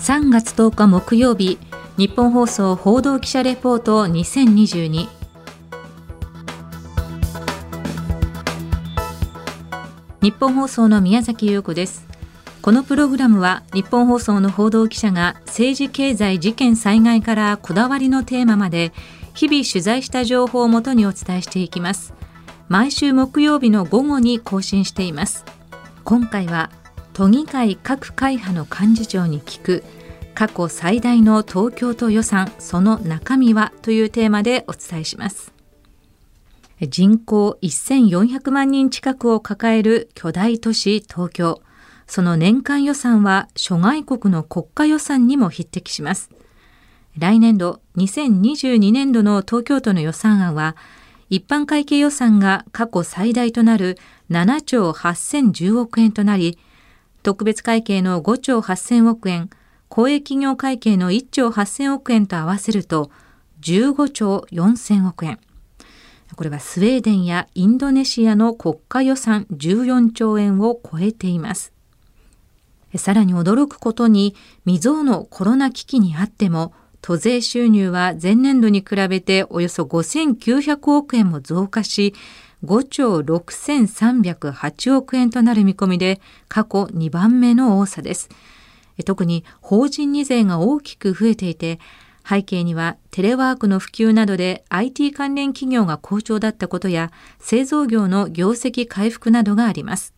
3月10日木曜日日本放送報道記者レポート2022日本放送の宮崎優子です。このプログラムは日本放送の報道記者が政治経済事件災害からこだわりのテーマまで日々取材した情報をもとにお伝えしていきます。毎週木曜日の午後に更新しています。今回は都議会各会派の幹事長に聞く過去最大の東京都予算その中身はというテーマでお伝えします。人口1400万人近くを抱える巨大都市東京。その年間予算は諸外国の国家予算にも匹敵します。来年度2022年度の東京都の予算案は一般会計予算が過去最大となる7兆8010億円となり特別会計の5兆8000億円公営企業会計の1兆8000億円と合わせると15兆4000億円。これはスウェーデンやインドネシアの国家予算14兆円を超えています。さらに驚くことに未曾有のコロナ危機にあっても都税収入は前年度に比べておよそ5900億円も増加し5兆6308億円となる見込みで過去2番目の多さです。特に法人2税が大きく増えていて背景にはテレワークの普及などで IT 関連企業が好調だったことや製造業の業績回復などがあります。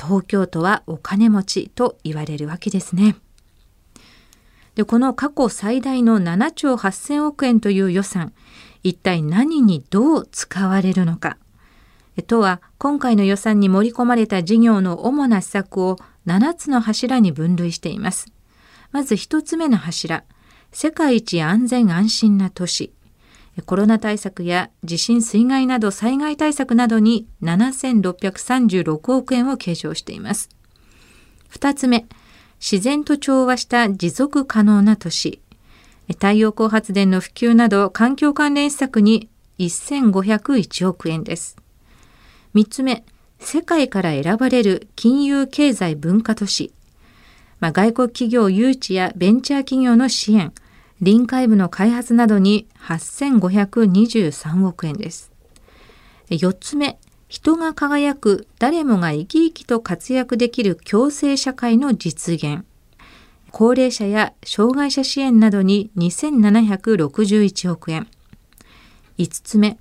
東京都はお金持ちと言われるわけですね。でこの過去最大の7兆8000億円という予算一体何にどう使われるのか都は今回の予算に盛り込まれた事業の主な施策を7つの柱に分類しています。まず1つ目の柱、世界一安全安心な都市。コロナ対策や地震水害など災害対策などに7636億円を計上しています。2つ目、自然と調和した持続可能な都市。太陽光発電の普及など環境関連施策に1501億円です。3つ目、世界から選ばれる金融経済文化都市、まあ、外国企業誘致やベンチャー企業の支援、臨海部の開発などに8523億円です。4つ目、人が輝く誰もが生き生きと活躍できる共生社会の実現。高齢者や障害者支援などに2761億円。5つ目、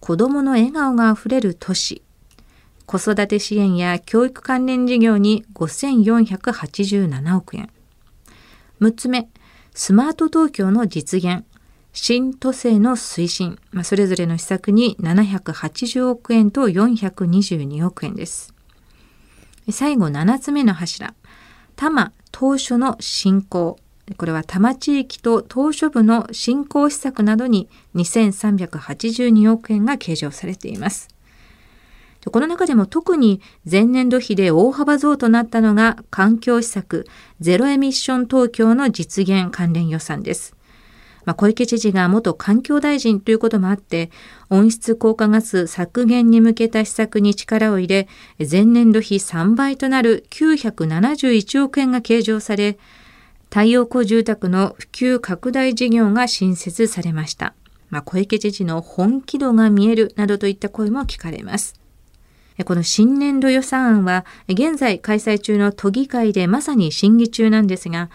子どもの笑顔があふれる都市。子育て支援や教育関連事業に5487億円。6つ目、スマート東京の実現。新都政の推進、まあ、それぞれの施策に780億円と422億円です。最後7つ目の柱、多摩当初の振興。これは多摩地域と島嶼部の振興施策などに2382億円が計上されています。この中でも特に前年度比で大幅増となったのが環境施策ゼロエミッション東京の実現関連予算です。まあ、小池知事が元環境大臣ということもあって温室効果ガス削減に向けた施策に力を入れ前年度比3倍となる971億円が計上され太陽光住宅の普及拡大事業が新設されました。まあ、小池知事の本気度が見えるなどといった声も聞かれます。この新年度予算案は現在開催中の都議会でまさに審議中なんですが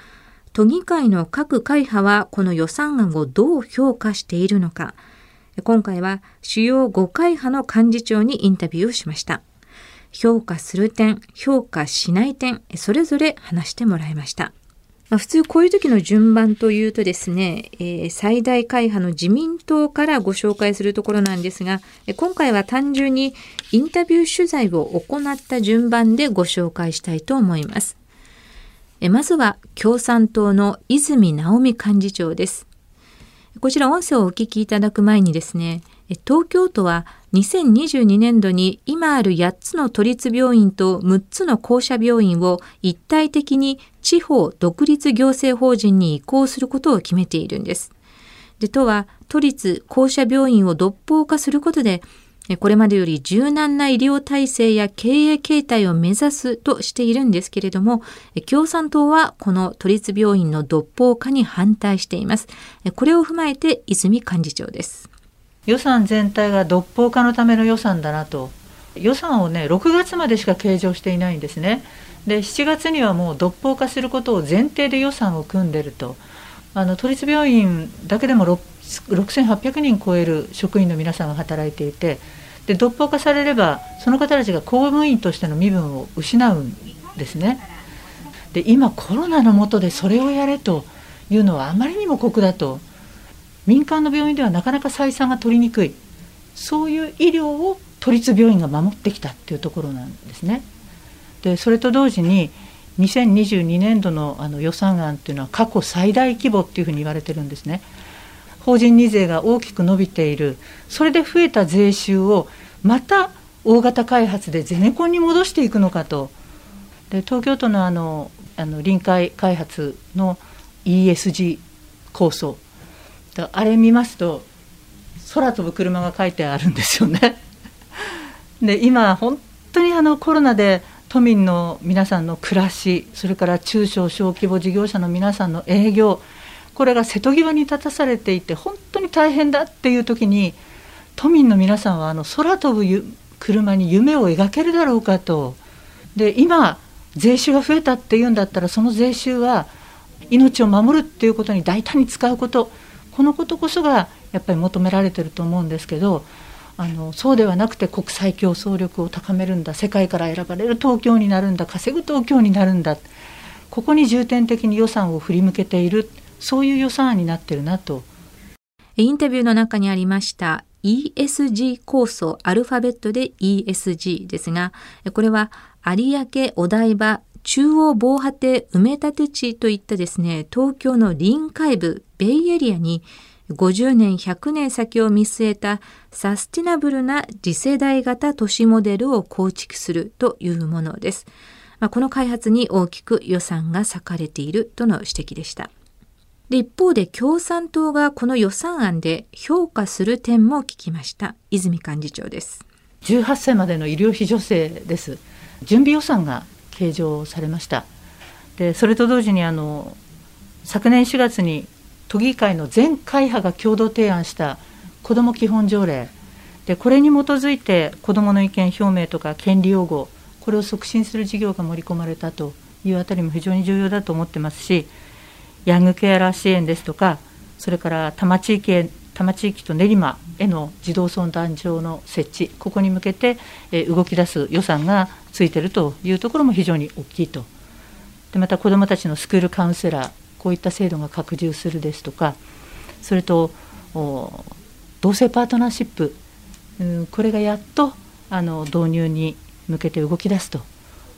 都議会の各会派はこの予算案をどう評価しているのか。今回は主要5会派の幹事長にインタビューをしました。評価する点評価しない点それぞれ話してもらいました。まあ、普通こういう時の順番というとですね、えー、最大会派の自民党からご紹介するところなんですが、今回は単純にインタビュー取材を行った順番でご紹介したいと思います。まずは共産党の泉直美幹事長です。こちら音声をお聞きいただく前にですね、東京都は2022年度に今ある8つの都立病院と6つの公社病院を一体的に地方独立行政法人に移行することを決めているんです。で都は都立公社病院を独法化することでこれまでより柔軟な医療体制や経営形態を目指すとしているんですけれども、共産党はこの都立病院の独法化に反対しています。これを踏まえて泉幹事長です。予算全体が独法化のための予算だなと。予算をね、6月までしか計上していないんですね。で、7月にはもう独法化することを前提で予算を組んでると。あの都立病院だけでも6800人超える職員の皆さんが働いていてで独法化されればその方たちが公務員としての身分を失うんですね。で今コロナの下でそれをやれというのはあまりにも酷だと民間の病院ではなかなか採算が取りにくいそういう医療を都立病院が守ってきたっていうところなんですね。でそれと同時に2022年度のあの予算案っていうのは過去最大規模っていうふうに言われてるんですね。法人2税が大きく伸びている。それで増えた税収をまた大型開発でゼネコンに戻していくのかと。で東京都のあのあの臨海開発の ESG 構想。あれ見ますと空飛ぶ車が書いてあるんですよね。で今本当にあのコロナで都民の皆さんの暮らしそれから中小小規模事業者の皆さんの営業これが瀬戸際に立たされていて本当に大変だっていう時に都民の皆さんはあの空飛ぶ車に夢を描けるだろうかと。で今税収が増えたっていうんだったらその税収は命を守るっていうことに大胆に使うこと。このことこそがやっぱり求められてると思うんですけどあのそうではなくて国際競争力を高めるんだ。世界から選ばれる東京になるんだ。稼ぐ東京になるんだ。ここに重点的に予算を振り向けている。そういう予算案になってるなと。インタビューの中にありました ESG 構想アルファベットで ESG ですがこれは有明お台場中央防波堤埋め立て地といったですね東京の臨海部ベイエリアに50年100年先を見据えたサスティナブルな次世代型都市モデルを構築するというものです。まあ、この開発に大きく予算が割かれているとの指摘でした。で一方で共産党がこの予算案で評価する点も聞きました。泉幹事長です。18歳までの医療費助成です。準備予算が計上されました。でそれと同時にあの昨年4月に都議会の全会派が共同提案した子ども基本条例。でこれに基づいて子どもの意見表明とか権利擁護これを促進する事業が盛り込まれたというあたりも非常に重要だと思ってますしヤングケアラー支援ですとか、それから多摩地域へ多摩地域と練馬への児童相談所の設置、ここに向けて、え動き出す予算がついているというところも非常に大きいと。でまた子どもたちのスクールカウンセラー、こういった制度が拡充するですとか、それと同性パートナーシップ、うんこれがやっとあの導入に向けて動き出すと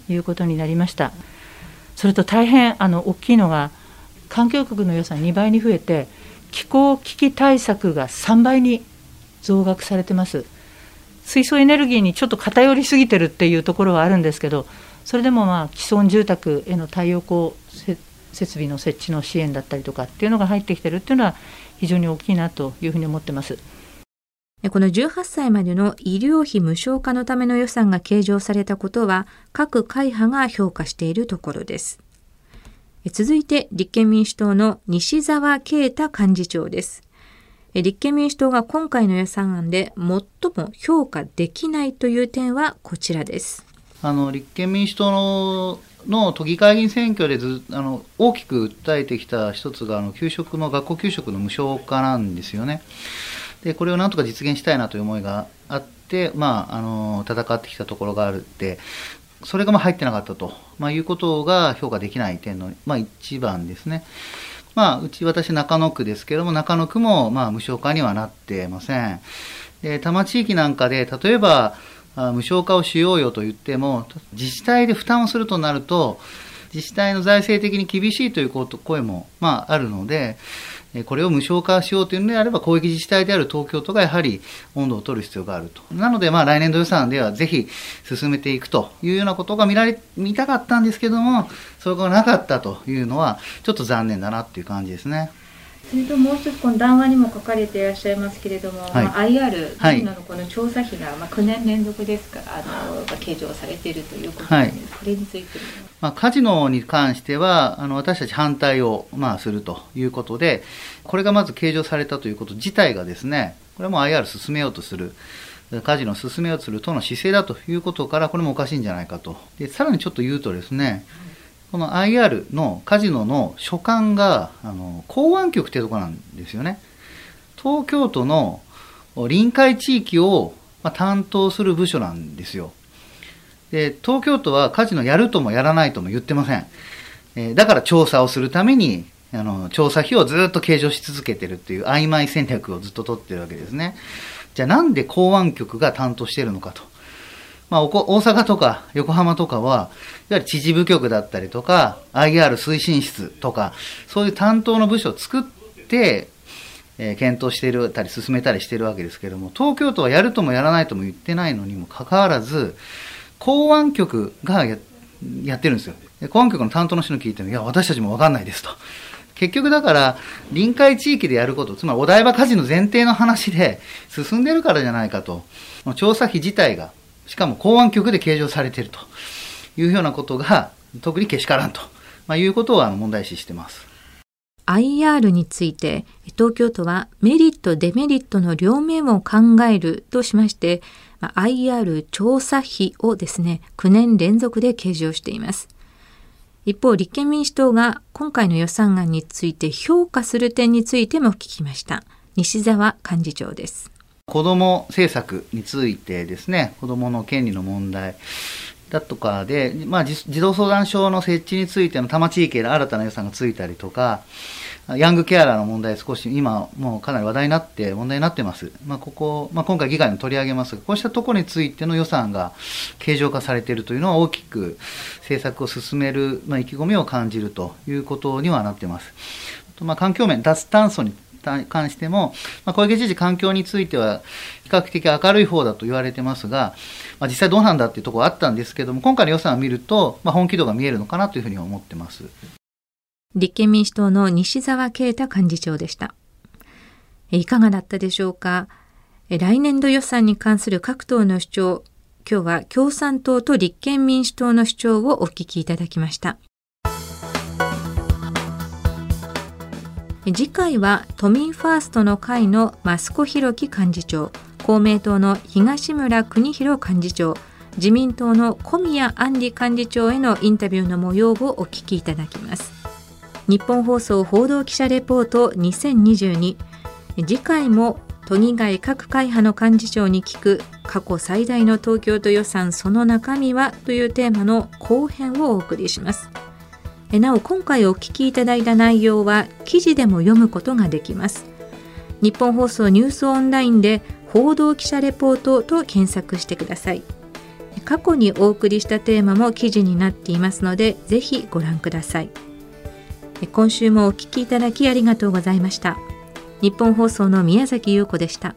いうことになりました。それと大変あの大きいのが環境局の予算2倍に増えて気候危機対策が3倍に増額されてます水素エネルギーにちょっと偏りすぎてるっていうところはあるんですけどそれでもまあ既存住宅への太陽光設備の設置の支援だったりとかっていうのが入ってきてるっていうのは非常に大きいなというふうに思ってます。この18歳までの医療費無償化のための予算が計上されたことは各会派が評価しているところです。続いて立憲民主党の西澤啓太幹事長です。立憲民主党が今回の予算案で最も評価できないという点はこちらです。あの立憲民主党のの都議会議員選挙でずあの大きく訴えてきた一つがあの給食の学校給食の無償化なんですよね。でこれをなんとか実現したいなという思いがあって、まあ、あの戦ってきたところがあるってそれがま入ってなかったと、まあ、いうことが評価できない点の、まあ、一番ですね。まあ、うち私中野区ですけども、中野区もまあ無償化にはなってません。で、多摩地域なんかで、例えば、無償化をしようよと言っても、自治体で負担をするとなると、自治体の財政的に厳しいという声も、まあ、あるので、これを無償化しようというのであれば、公益自治体である東京都がやはり温度を取る必要があると。なので、まあ、来年度予算ではぜひ進めていくというようなことが見られ、見たかったんですけども、それがなかったというのは、ちょっと残念だなっていう感じですね。それともう一つこの談話にも書かれていらっしゃいますけれども、はい。まあ、IR カジノのこの調査費が、まあ、9年連続ですかあの計上されているということで、はい、これについてまあ、カジノに関してはあの私たち反対を、まあ、するということでこれがまず計上されたということ自体がですねこれはもう IR 進めようとするカジノを進めようとする党の姿勢だということからこれもおかしいんじゃないかと。でさらにちょっと言うとですね、この IR のカジノの所管が、あの、港湾局っていうとこなんですよね。東京都の臨海地域を、ま、担当する部署なんですよ。で、東京都はカジノやるともやらないとも言ってません。え、だから調査をするために、あの、調査費をずっと計上し続けてるっていう曖昧戦略をずっと取ってるわけですね。じゃあなんで港湾局が担当してるのかと。まあ、大阪とか横浜とかは、いわゆる知事部局だったりとか、IR 推進室とか、そういう担当の部署を作って、えー、検討しているたり進めたりしているわけですけれども、東京都はやるともやらないとも言ってないのにもかかわらず、公安局がややってるんですよ。公安局の担当の人に聞いても、いや、私たちもわかんないですと。結局だから、臨海地域でやること、つまりお台場火事の前提の話で進んでるからじゃないかと。調査費自体がしかも公安局で計上されているというようなことが、特にけしからんと、まあ、いうことを問題視してます。IR について東京都はメリットデメリットの両面を考えるとしまして IR 調査費をですね9年連続で計上しています。一方立憲民主党が今回の予算案について評価する点についても聞きました。西澤幹事長です。子ども政策についてですね、子どもの権利の問題だとかで、まあ、児童相談所の設置についての多摩地域で新たな予算がついたりとか、ヤングケアラーの問題、少し今、もうかなり話題になって、問題になってます。まあ、ここ、まあ、今回議会も取り上げますが、こうしたところについての予算が計上化されているというのは大きく政策を進める、まあ、意気込みを感じるということにはなっています。まあ、環境面、脱炭素に関しても、まあ、小池知事、環境については比較的明るい方だと言われてますが、まあ、実際どうなんだっていうところあったんですけども、今回の予算を見ると、まあ、本気度が見えるのかなというふうに思ってます立憲民主党の西澤啓太幹事長でした。いかがだったでしょうか？来年度予算に関する各党の主張、今日は共産党と立憲民主党の主張をお聞きいただきました。次回は都民ファーストの会の益子弘樹幹事長公明党の東村邦弘幹事長自民党の小宮安里幹事長へのインタビューの模様をお聞きいただきます。日本放送報道記者レポート2022次回も都議会各会派の幹事長に聞く過去最大の東京都予算その中身はというテーマの後編をお送りします。なお今回お聞きいただいた内容は記事でも読むことができます。日本放送ニュースオンラインで報道記者レポートと検索してください。過去にお送りしたテーマも記事になっていますのでぜひご覧ください。今週もお聞きいただきありがとうございました。日本放送の宮崎優子でした。